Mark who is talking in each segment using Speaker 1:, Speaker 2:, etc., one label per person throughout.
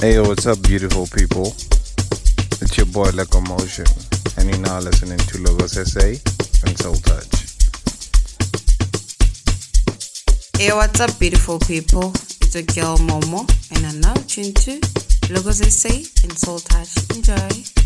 Speaker 1: Hey, what's up, beautiful people? It's your boy Locomotion, and you're now listening to Logos SA and Soul Touch.
Speaker 2: Hey, what's up, beautiful people? It's a girl Momo, and I'm now tuned to Logos SA and Soul Touch. Enjoy.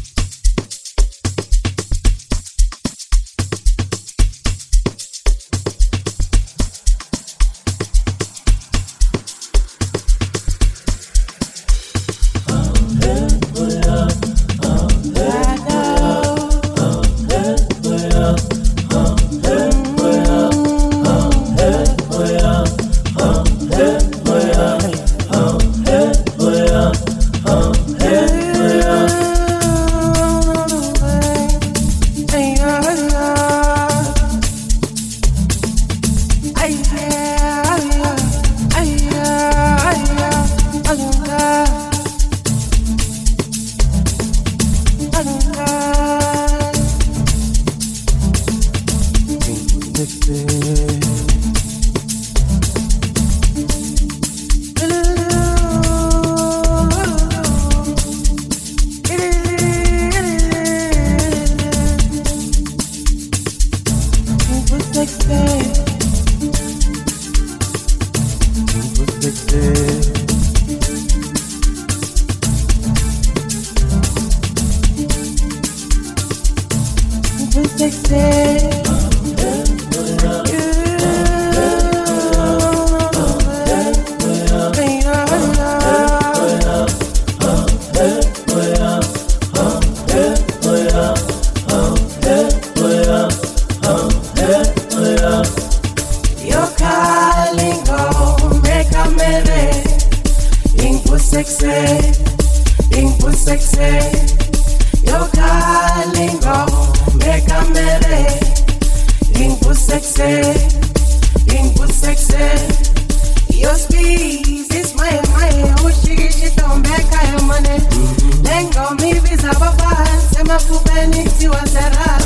Speaker 3: Sema kubeni tiwa sara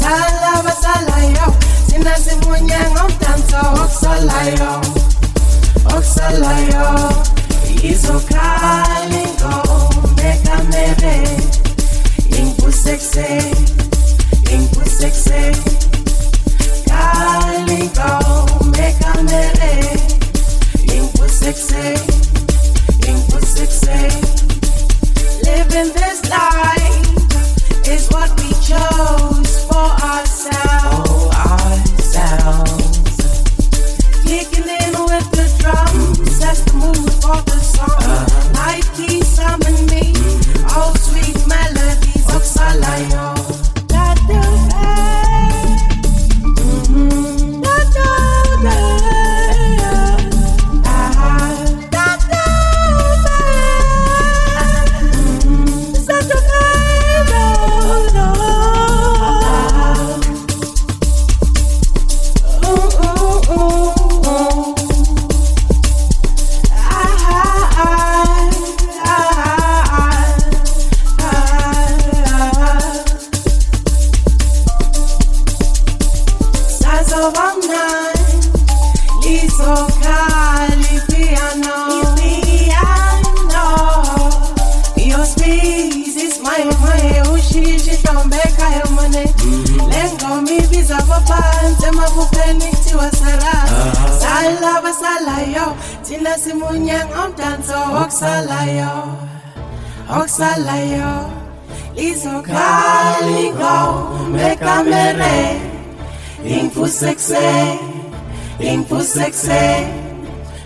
Speaker 3: Sala basala yo. Sina simunya
Speaker 4: ngomtanto Oksala yo. Oksala yo. Izo kalingo Meka mere Kalingo Meka mere Inku sekse Inku Living this life. Kicking in
Speaker 2: with the drums, that's the move. mosala yo lizokaligo mekamere infusekse infusekse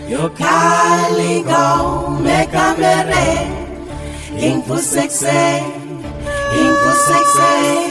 Speaker 2: yokaligo mekamere
Speaker 1: infusekse infusekse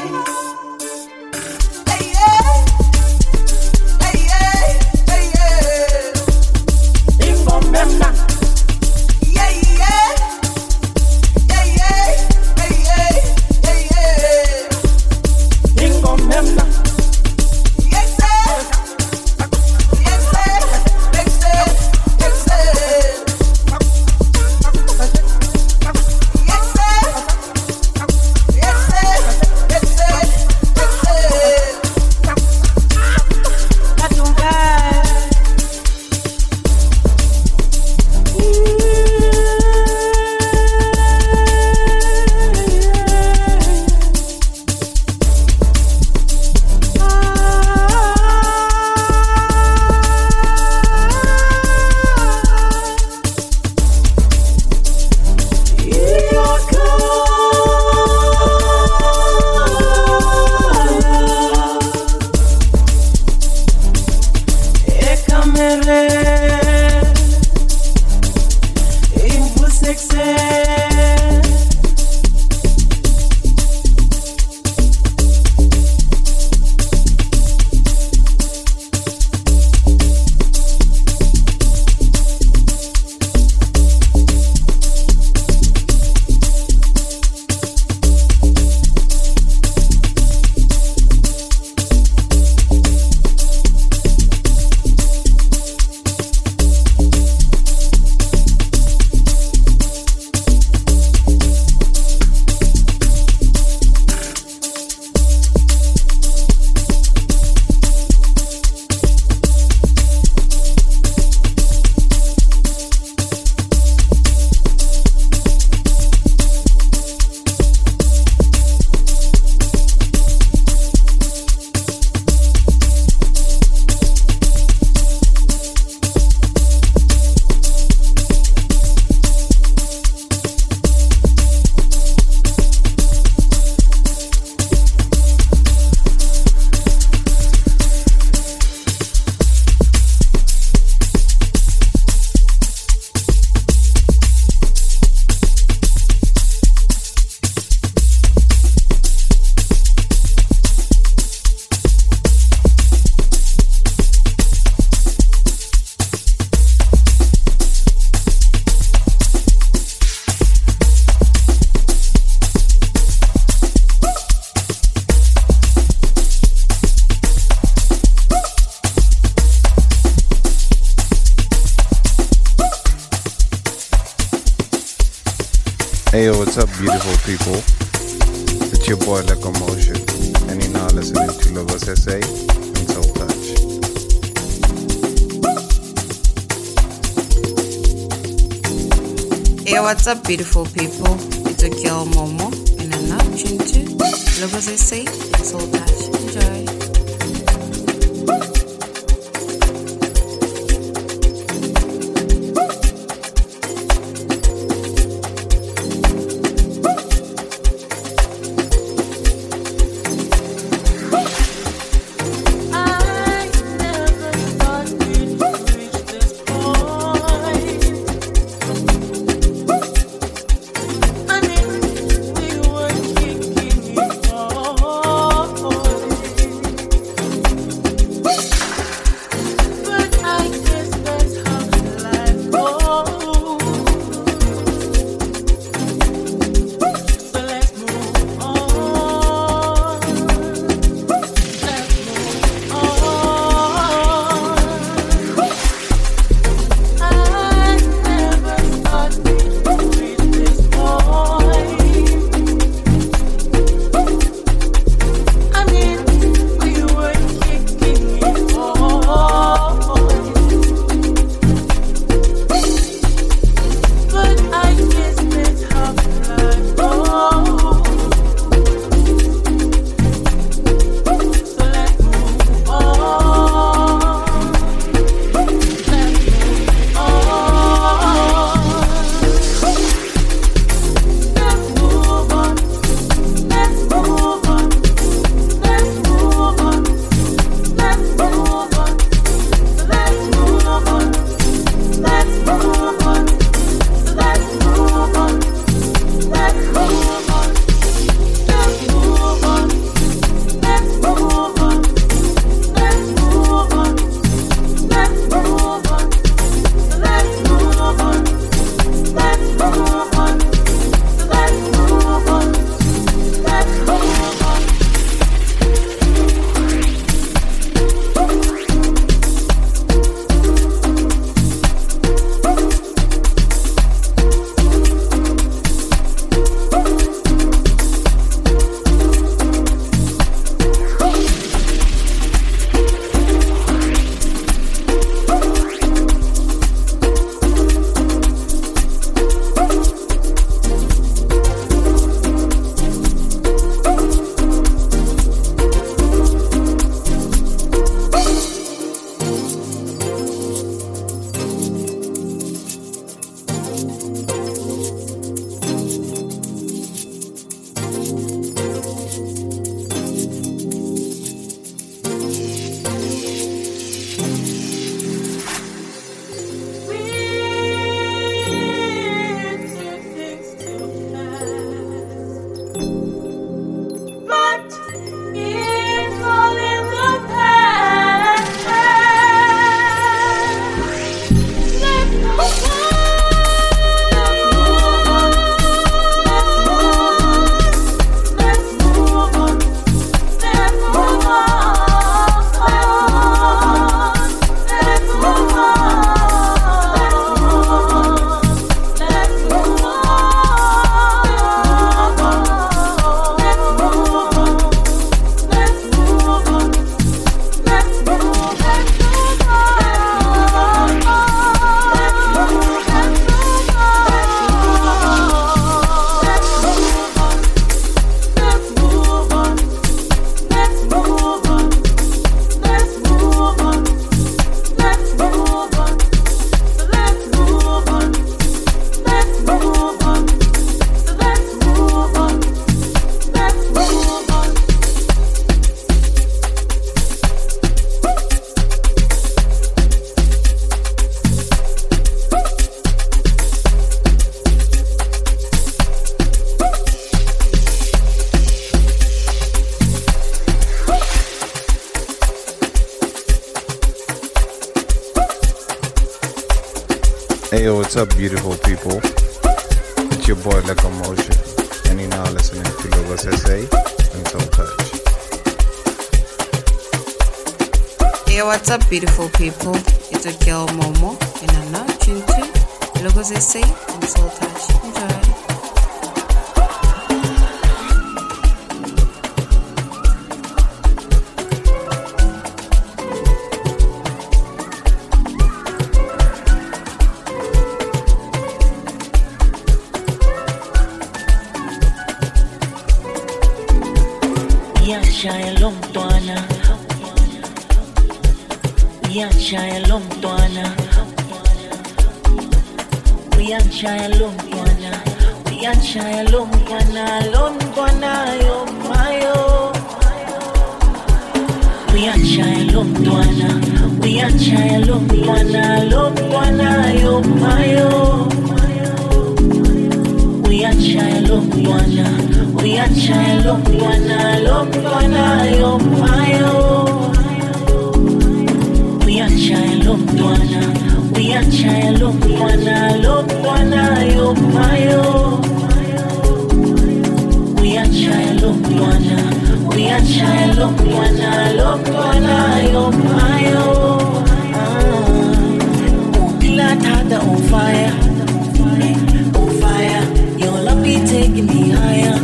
Speaker 1: what's up, beautiful people? It's your boy Locomotion, and you're now listening to Logos SA and Soul Touch.
Speaker 2: Hey, what's up, beautiful people? It's a girl Momo, and I'm now tuned to Logos SA and Soul Touch. Enjoy.
Speaker 5: Yo,
Speaker 1: what's up, beautiful people? It's your boy Locomotion, and you're now listening to Logos SA and Soul Touch.
Speaker 2: Hey, what's up, beautiful people? It's your girl Momo, and I'm now tuned to Logos SA and Soul Touch.
Speaker 6: Iacha e lomtoana Iacha e lomtoana Iacha e lomtoana Iacha e lomtoana lomtoana yo mayo. Iacha e lomtoana Iacha e lomtoana lomtoana yo mayo. Iacha e lomtoana we are child of Ghana, love Ghana, your fire. We are child of Ghana, we are child of Ghana, love Ghana, uyachaye lokubona
Speaker 7: We are child of uyachaye lokubona lokubona yomayo uyachaye lokubona uyachaye lokubona lokubona yomayo ukilatada on fire on fire your
Speaker 6: love
Speaker 8: be taking me higher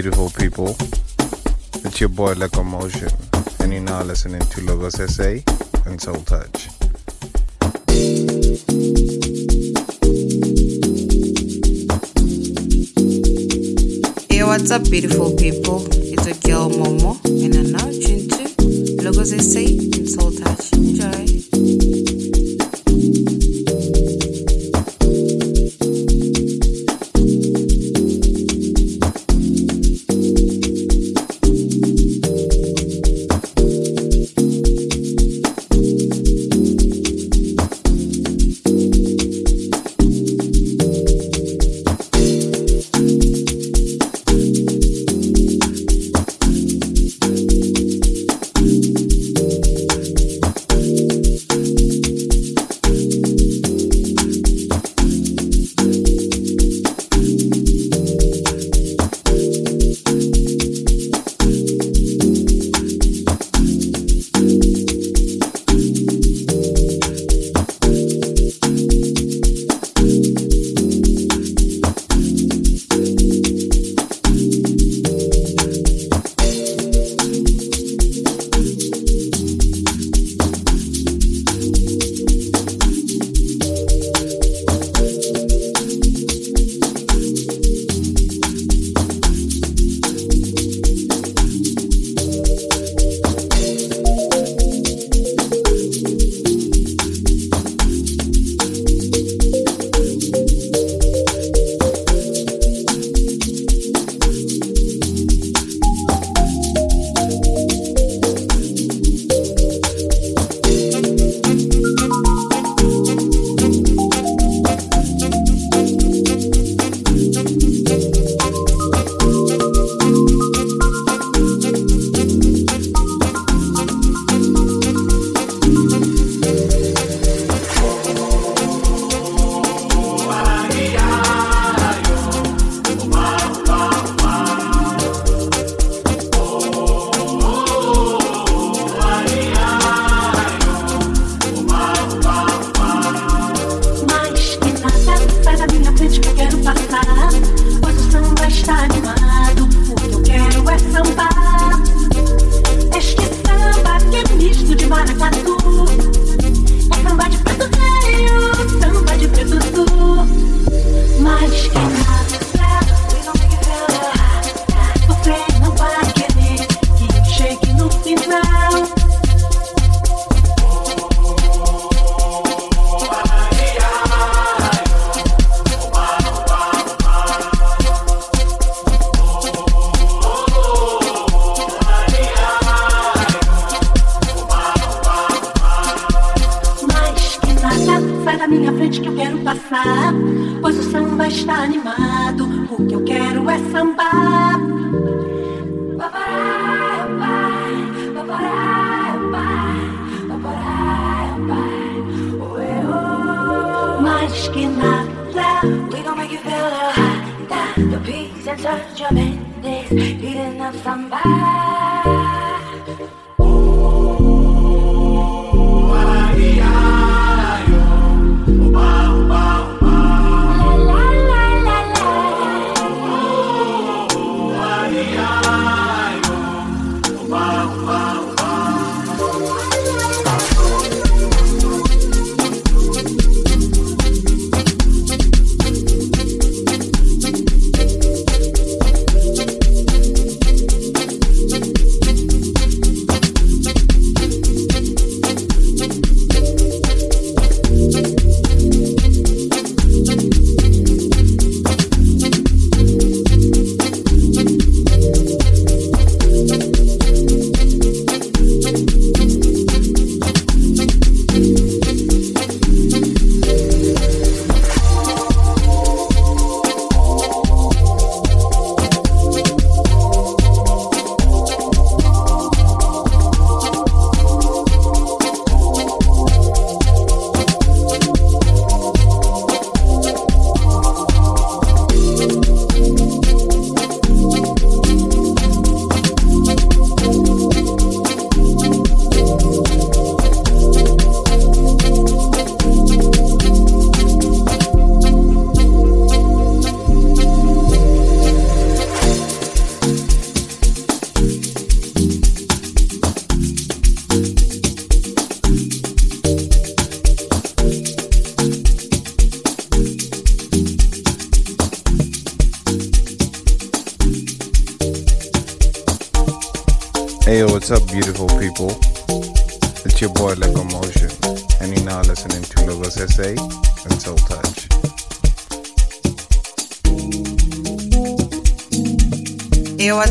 Speaker 8: beautiful people. It's your boy Locomotion, and you're now listening to Logos SA and Soul Touch.
Speaker 9: Hey, what's up, beautiful people? It's a girl, Momo.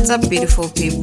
Speaker 1: What's up, beautiful people?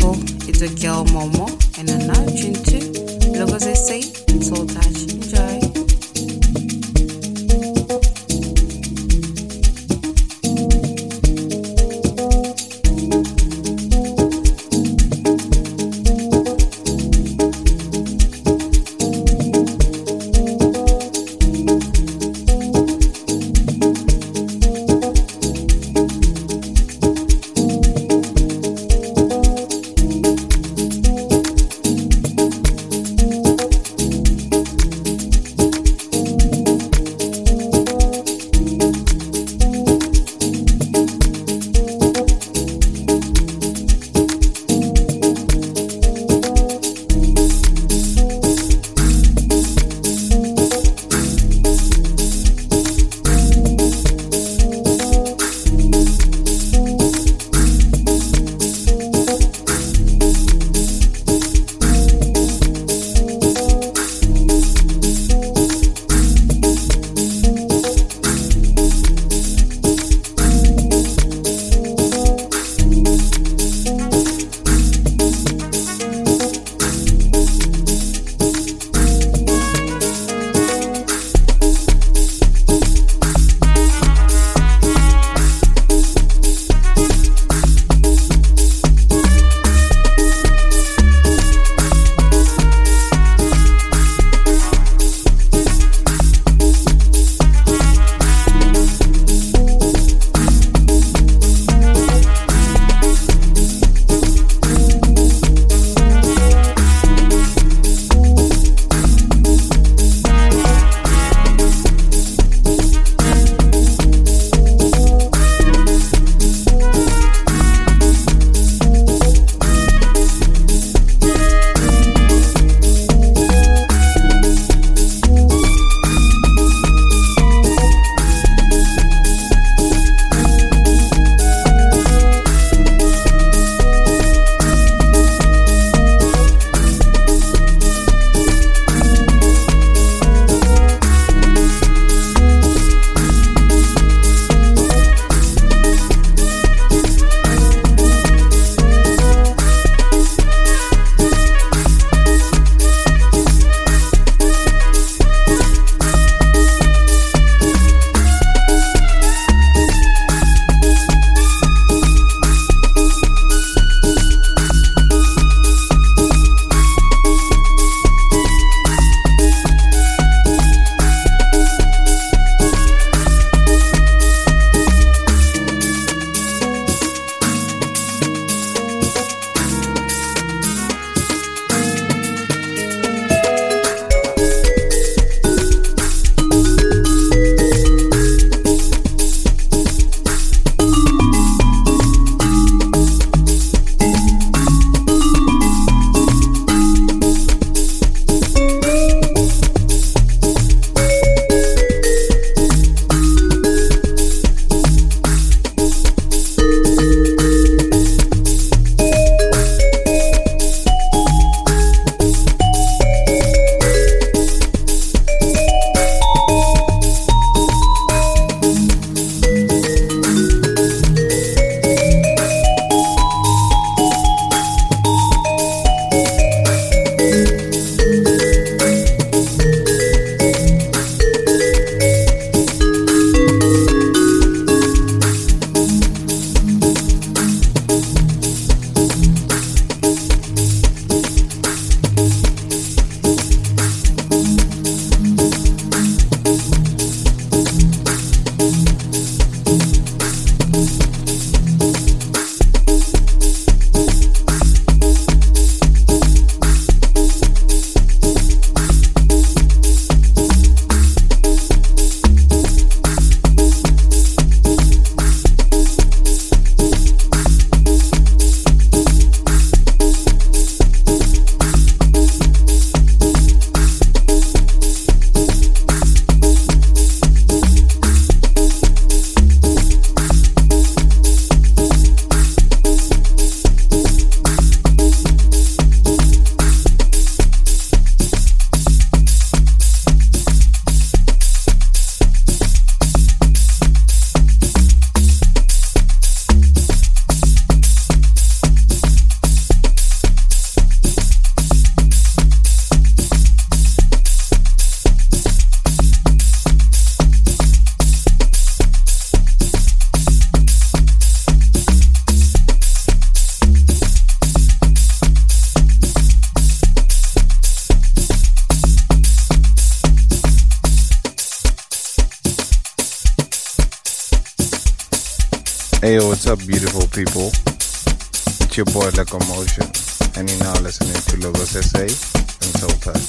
Speaker 9: Hey, what's up, beautiful people? It's
Speaker 10: your boy Locomotion, and you're now listening to Logos SA and Soul Touch.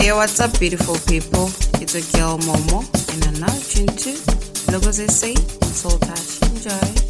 Speaker 9: Hey, what's up, beautiful people? It's a girl Momo, and I'm now tuned to Logos SA and Soul Touch. Enjoy.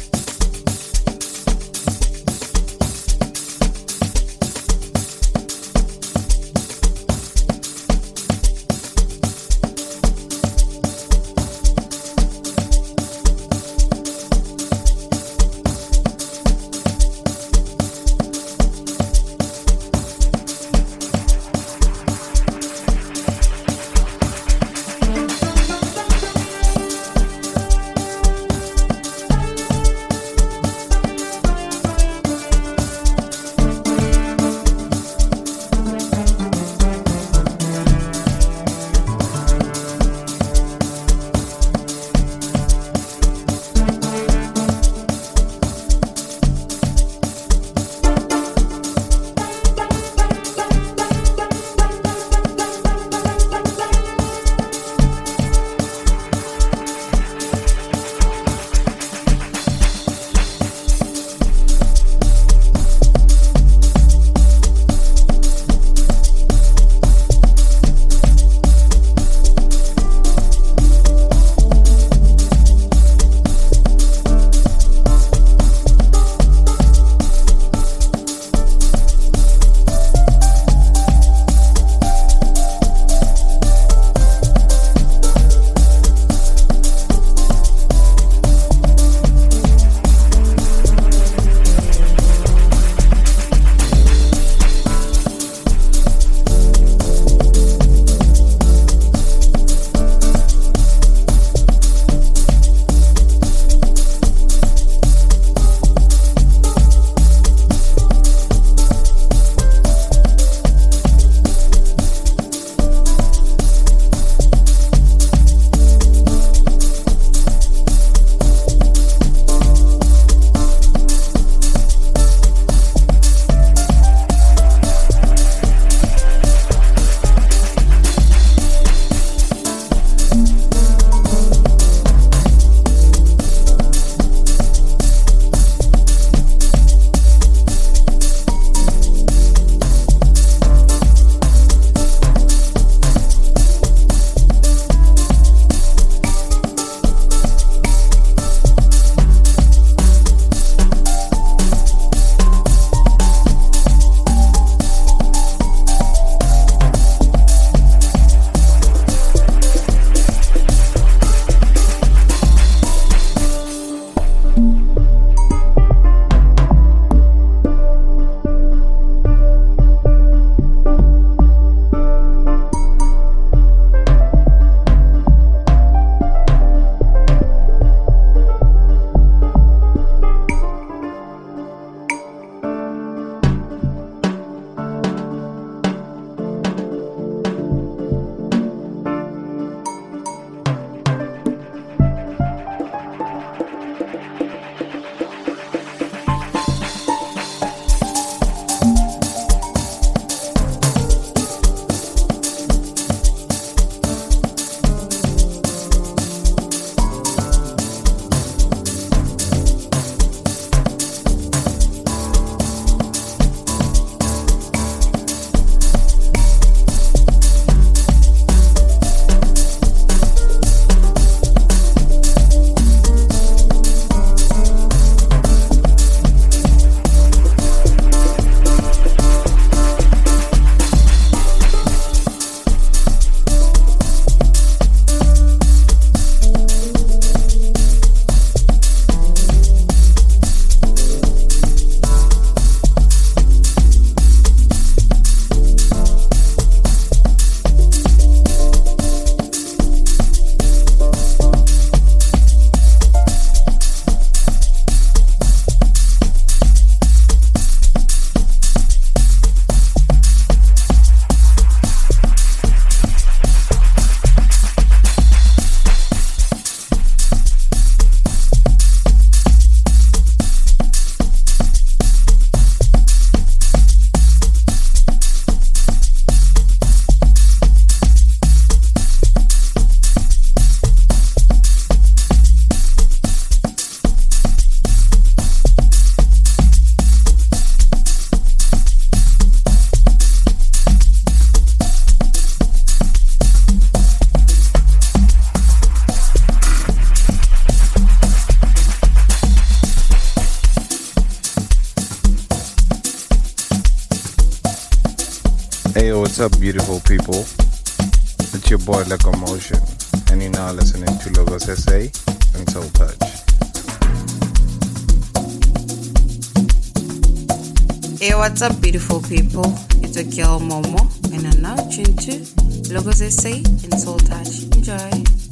Speaker 11: What's up, beautiful people? It's your boy Locomotion, and you're now listening to Logos SA and Soul Touch.
Speaker 9: Hey, what's up, beautiful people? It's your girl Momo, and I'm now tuned to Logos SA and Soul Touch. Enjoy.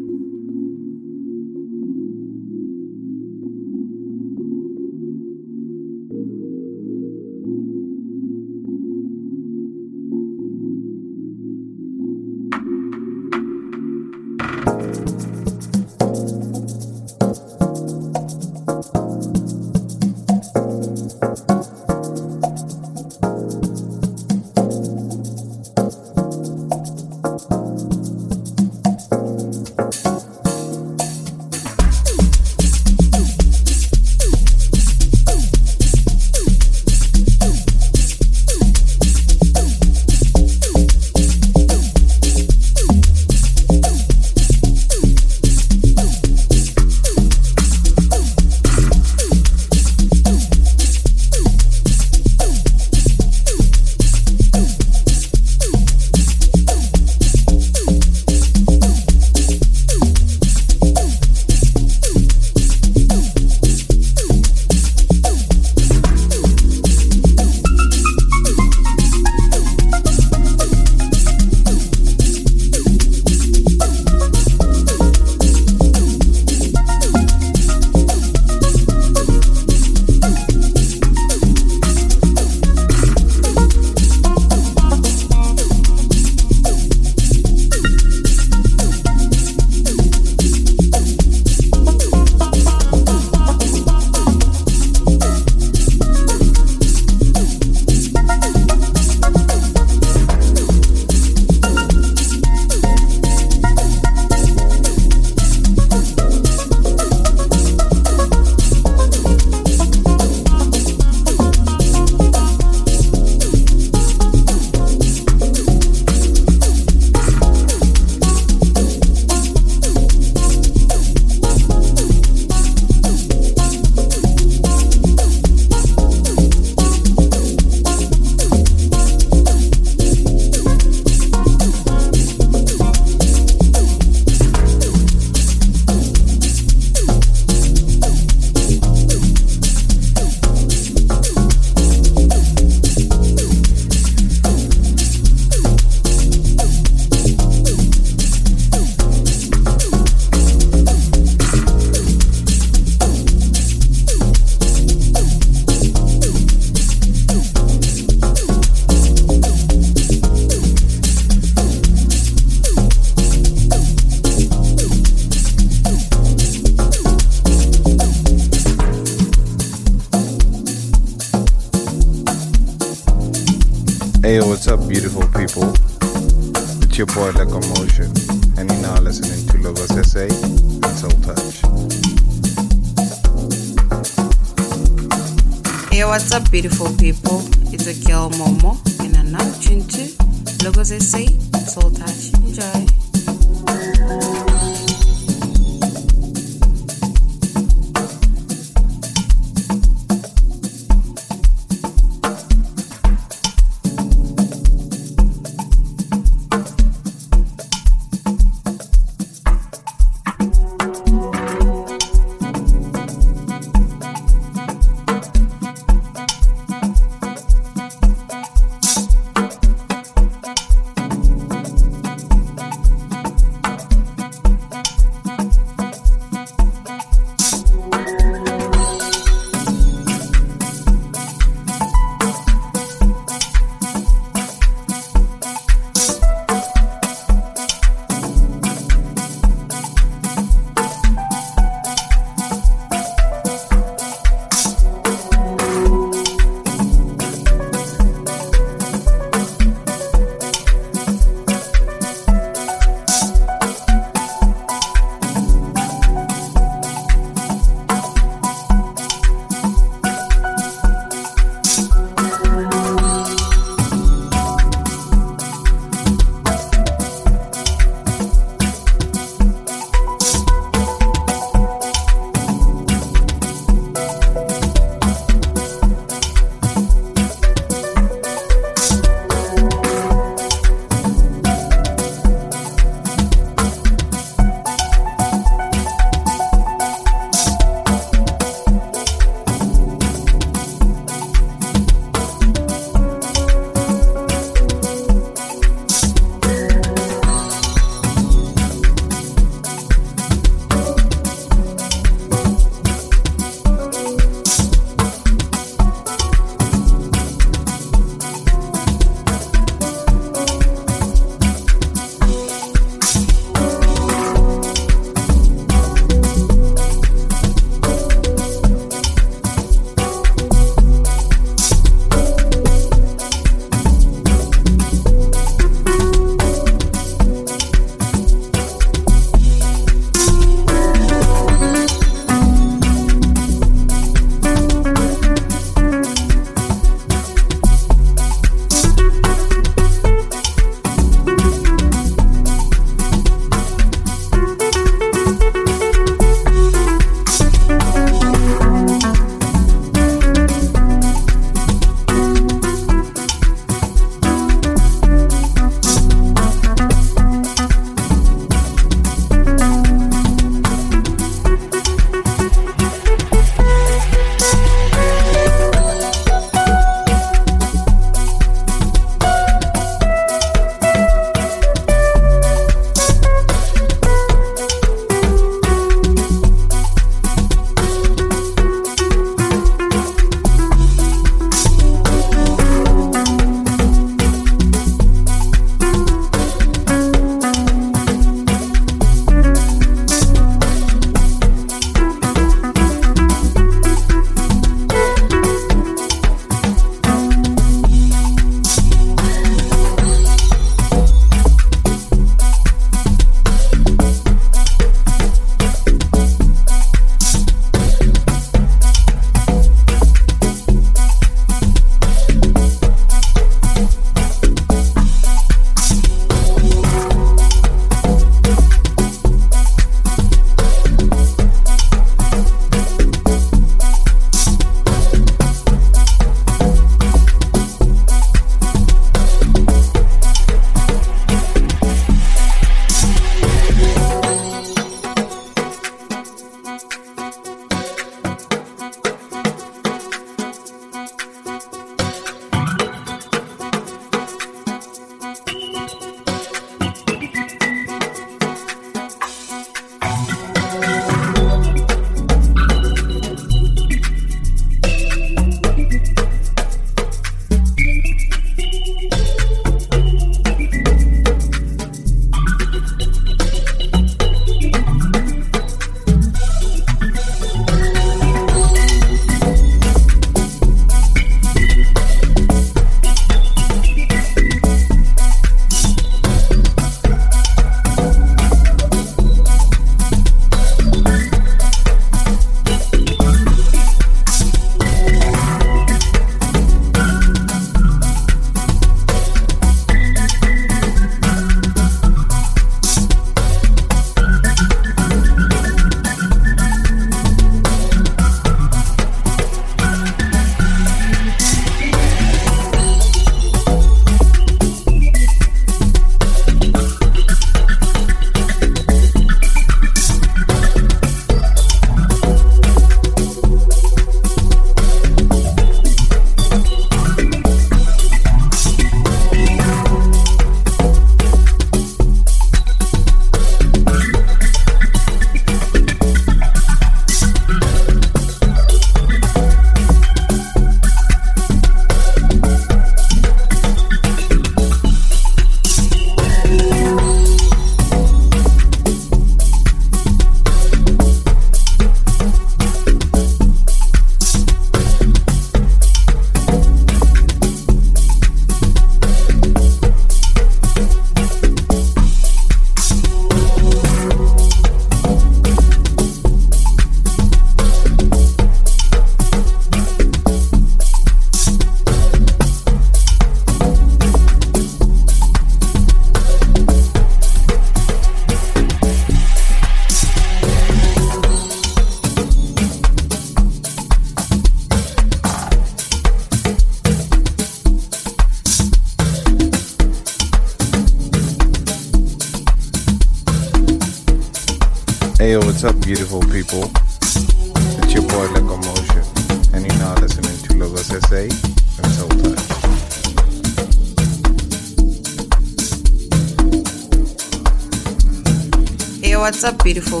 Speaker 9: What's up, beautiful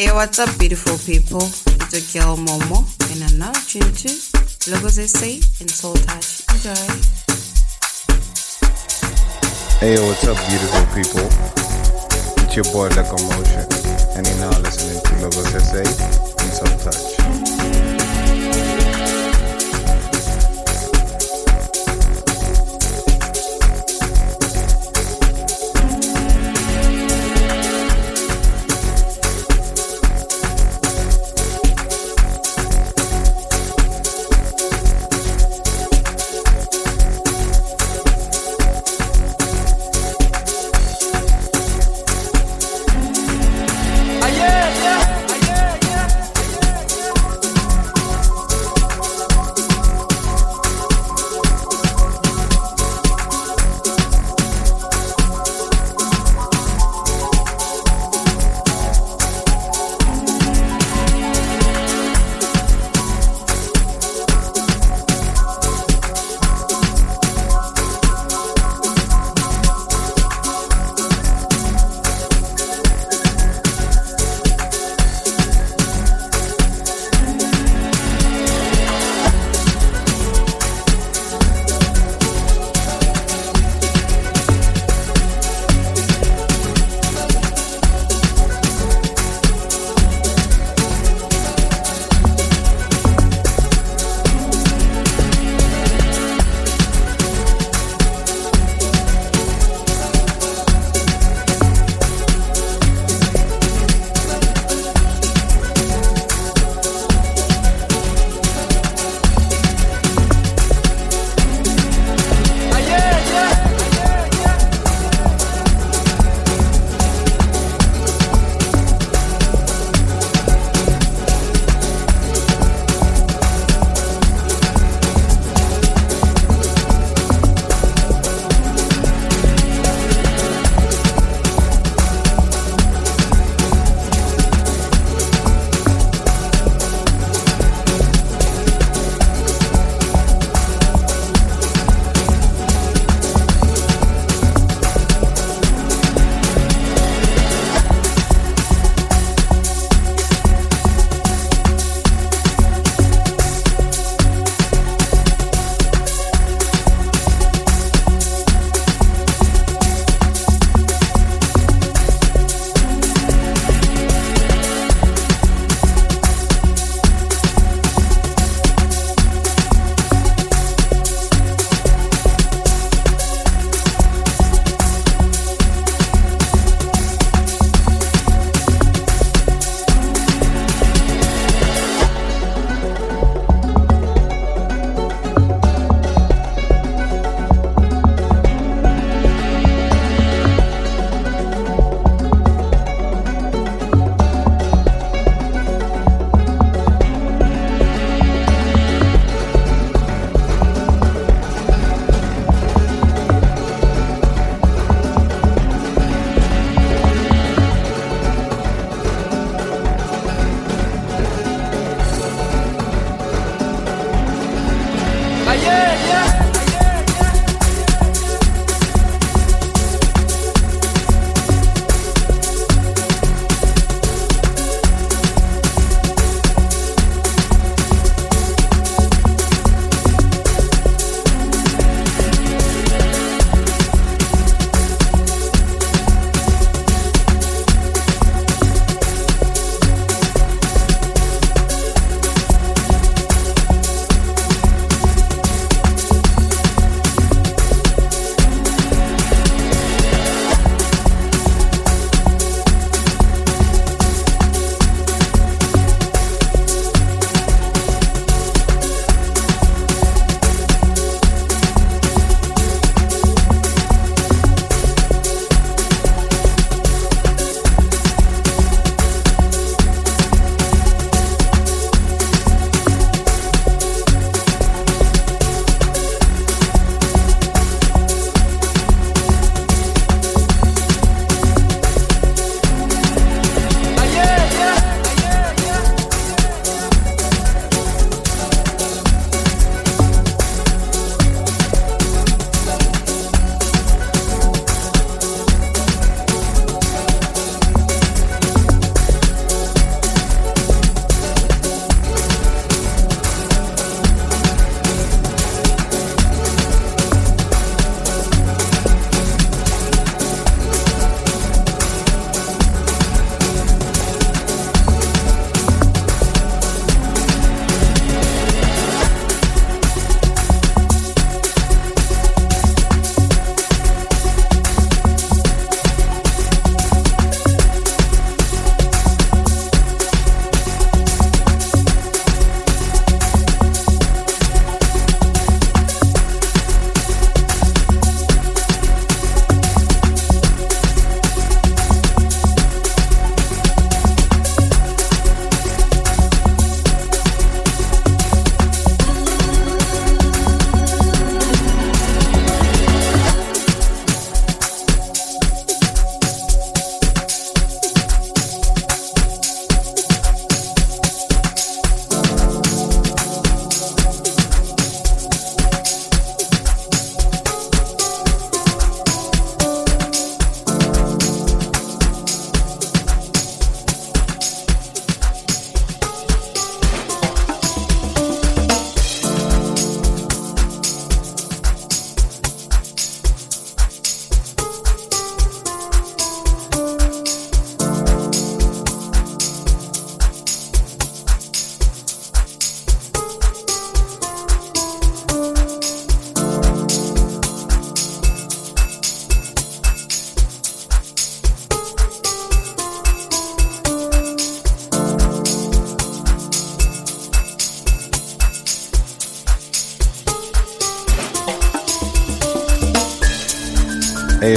Speaker 12: Hey, what's up, beautiful people? It's
Speaker 9: your girl Momo, and I'm now tuned to Logos SA and Soul Touch. Enjoy.
Speaker 1: Hey, what's up, beautiful people? It's your boy Locomotion, and you're now listening to Logos SA and Soul Touch.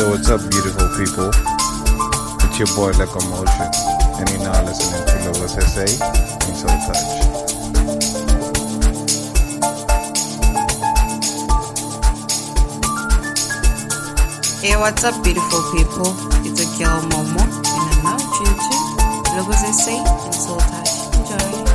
Speaker 1: What's up, beautiful people? It's your boy Locomotion, and you're now listening to Logos SA and Soul Touch.
Speaker 9: Hey, what's up, beautiful people? It's a girl Momo, and I'm now tuned to Logos SA and Soul Touch. Enjoy.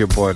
Speaker 1: Your boy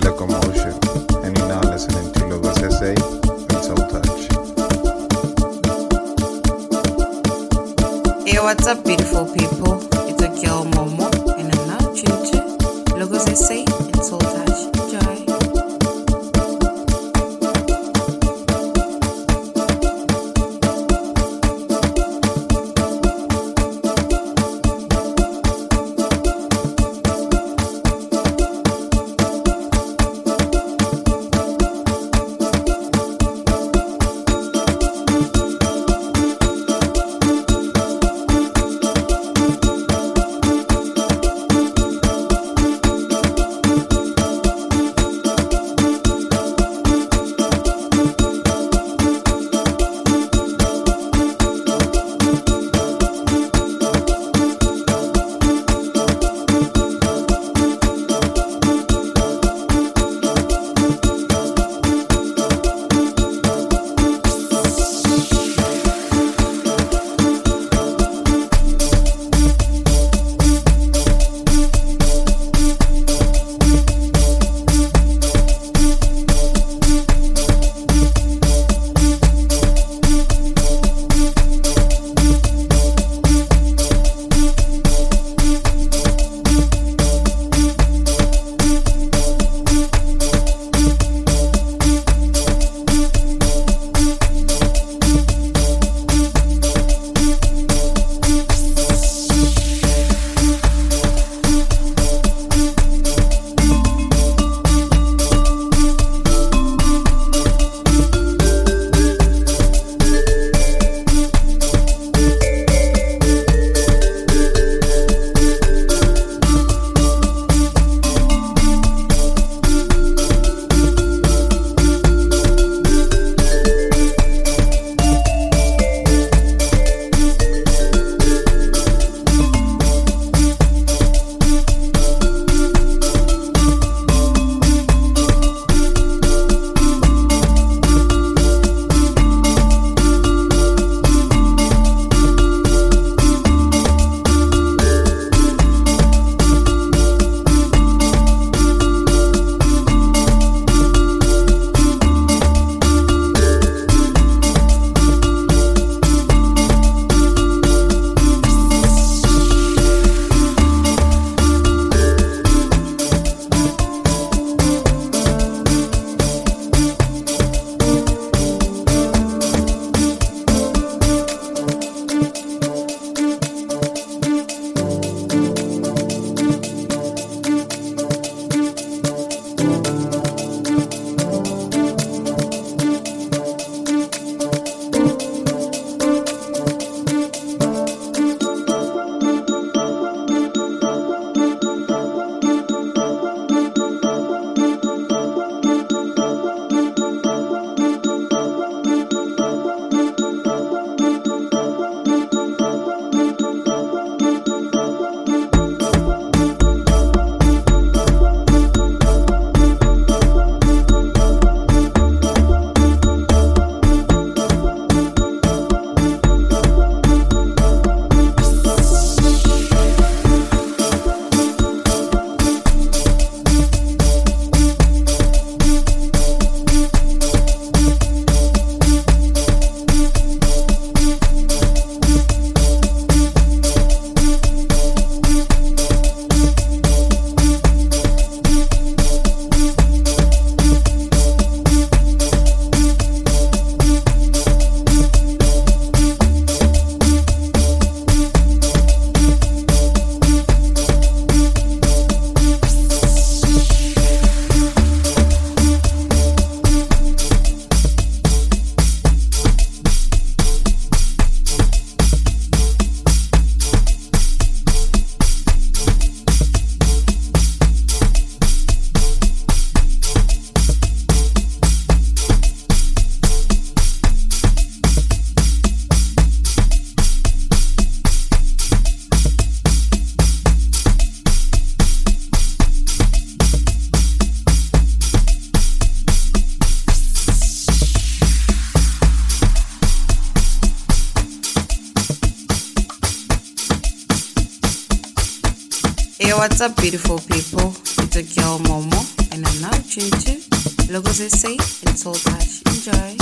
Speaker 9: what's up, beautiful people? It's a girl Momo, and I'm now tuned to Logos SA and Soul Touch. Enjoy.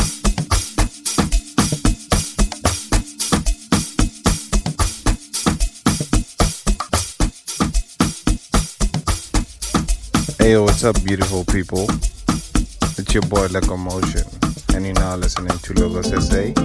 Speaker 1: Hey, what's up, beautiful people? It's your boy Locomotion, and you're now listening to Logos SA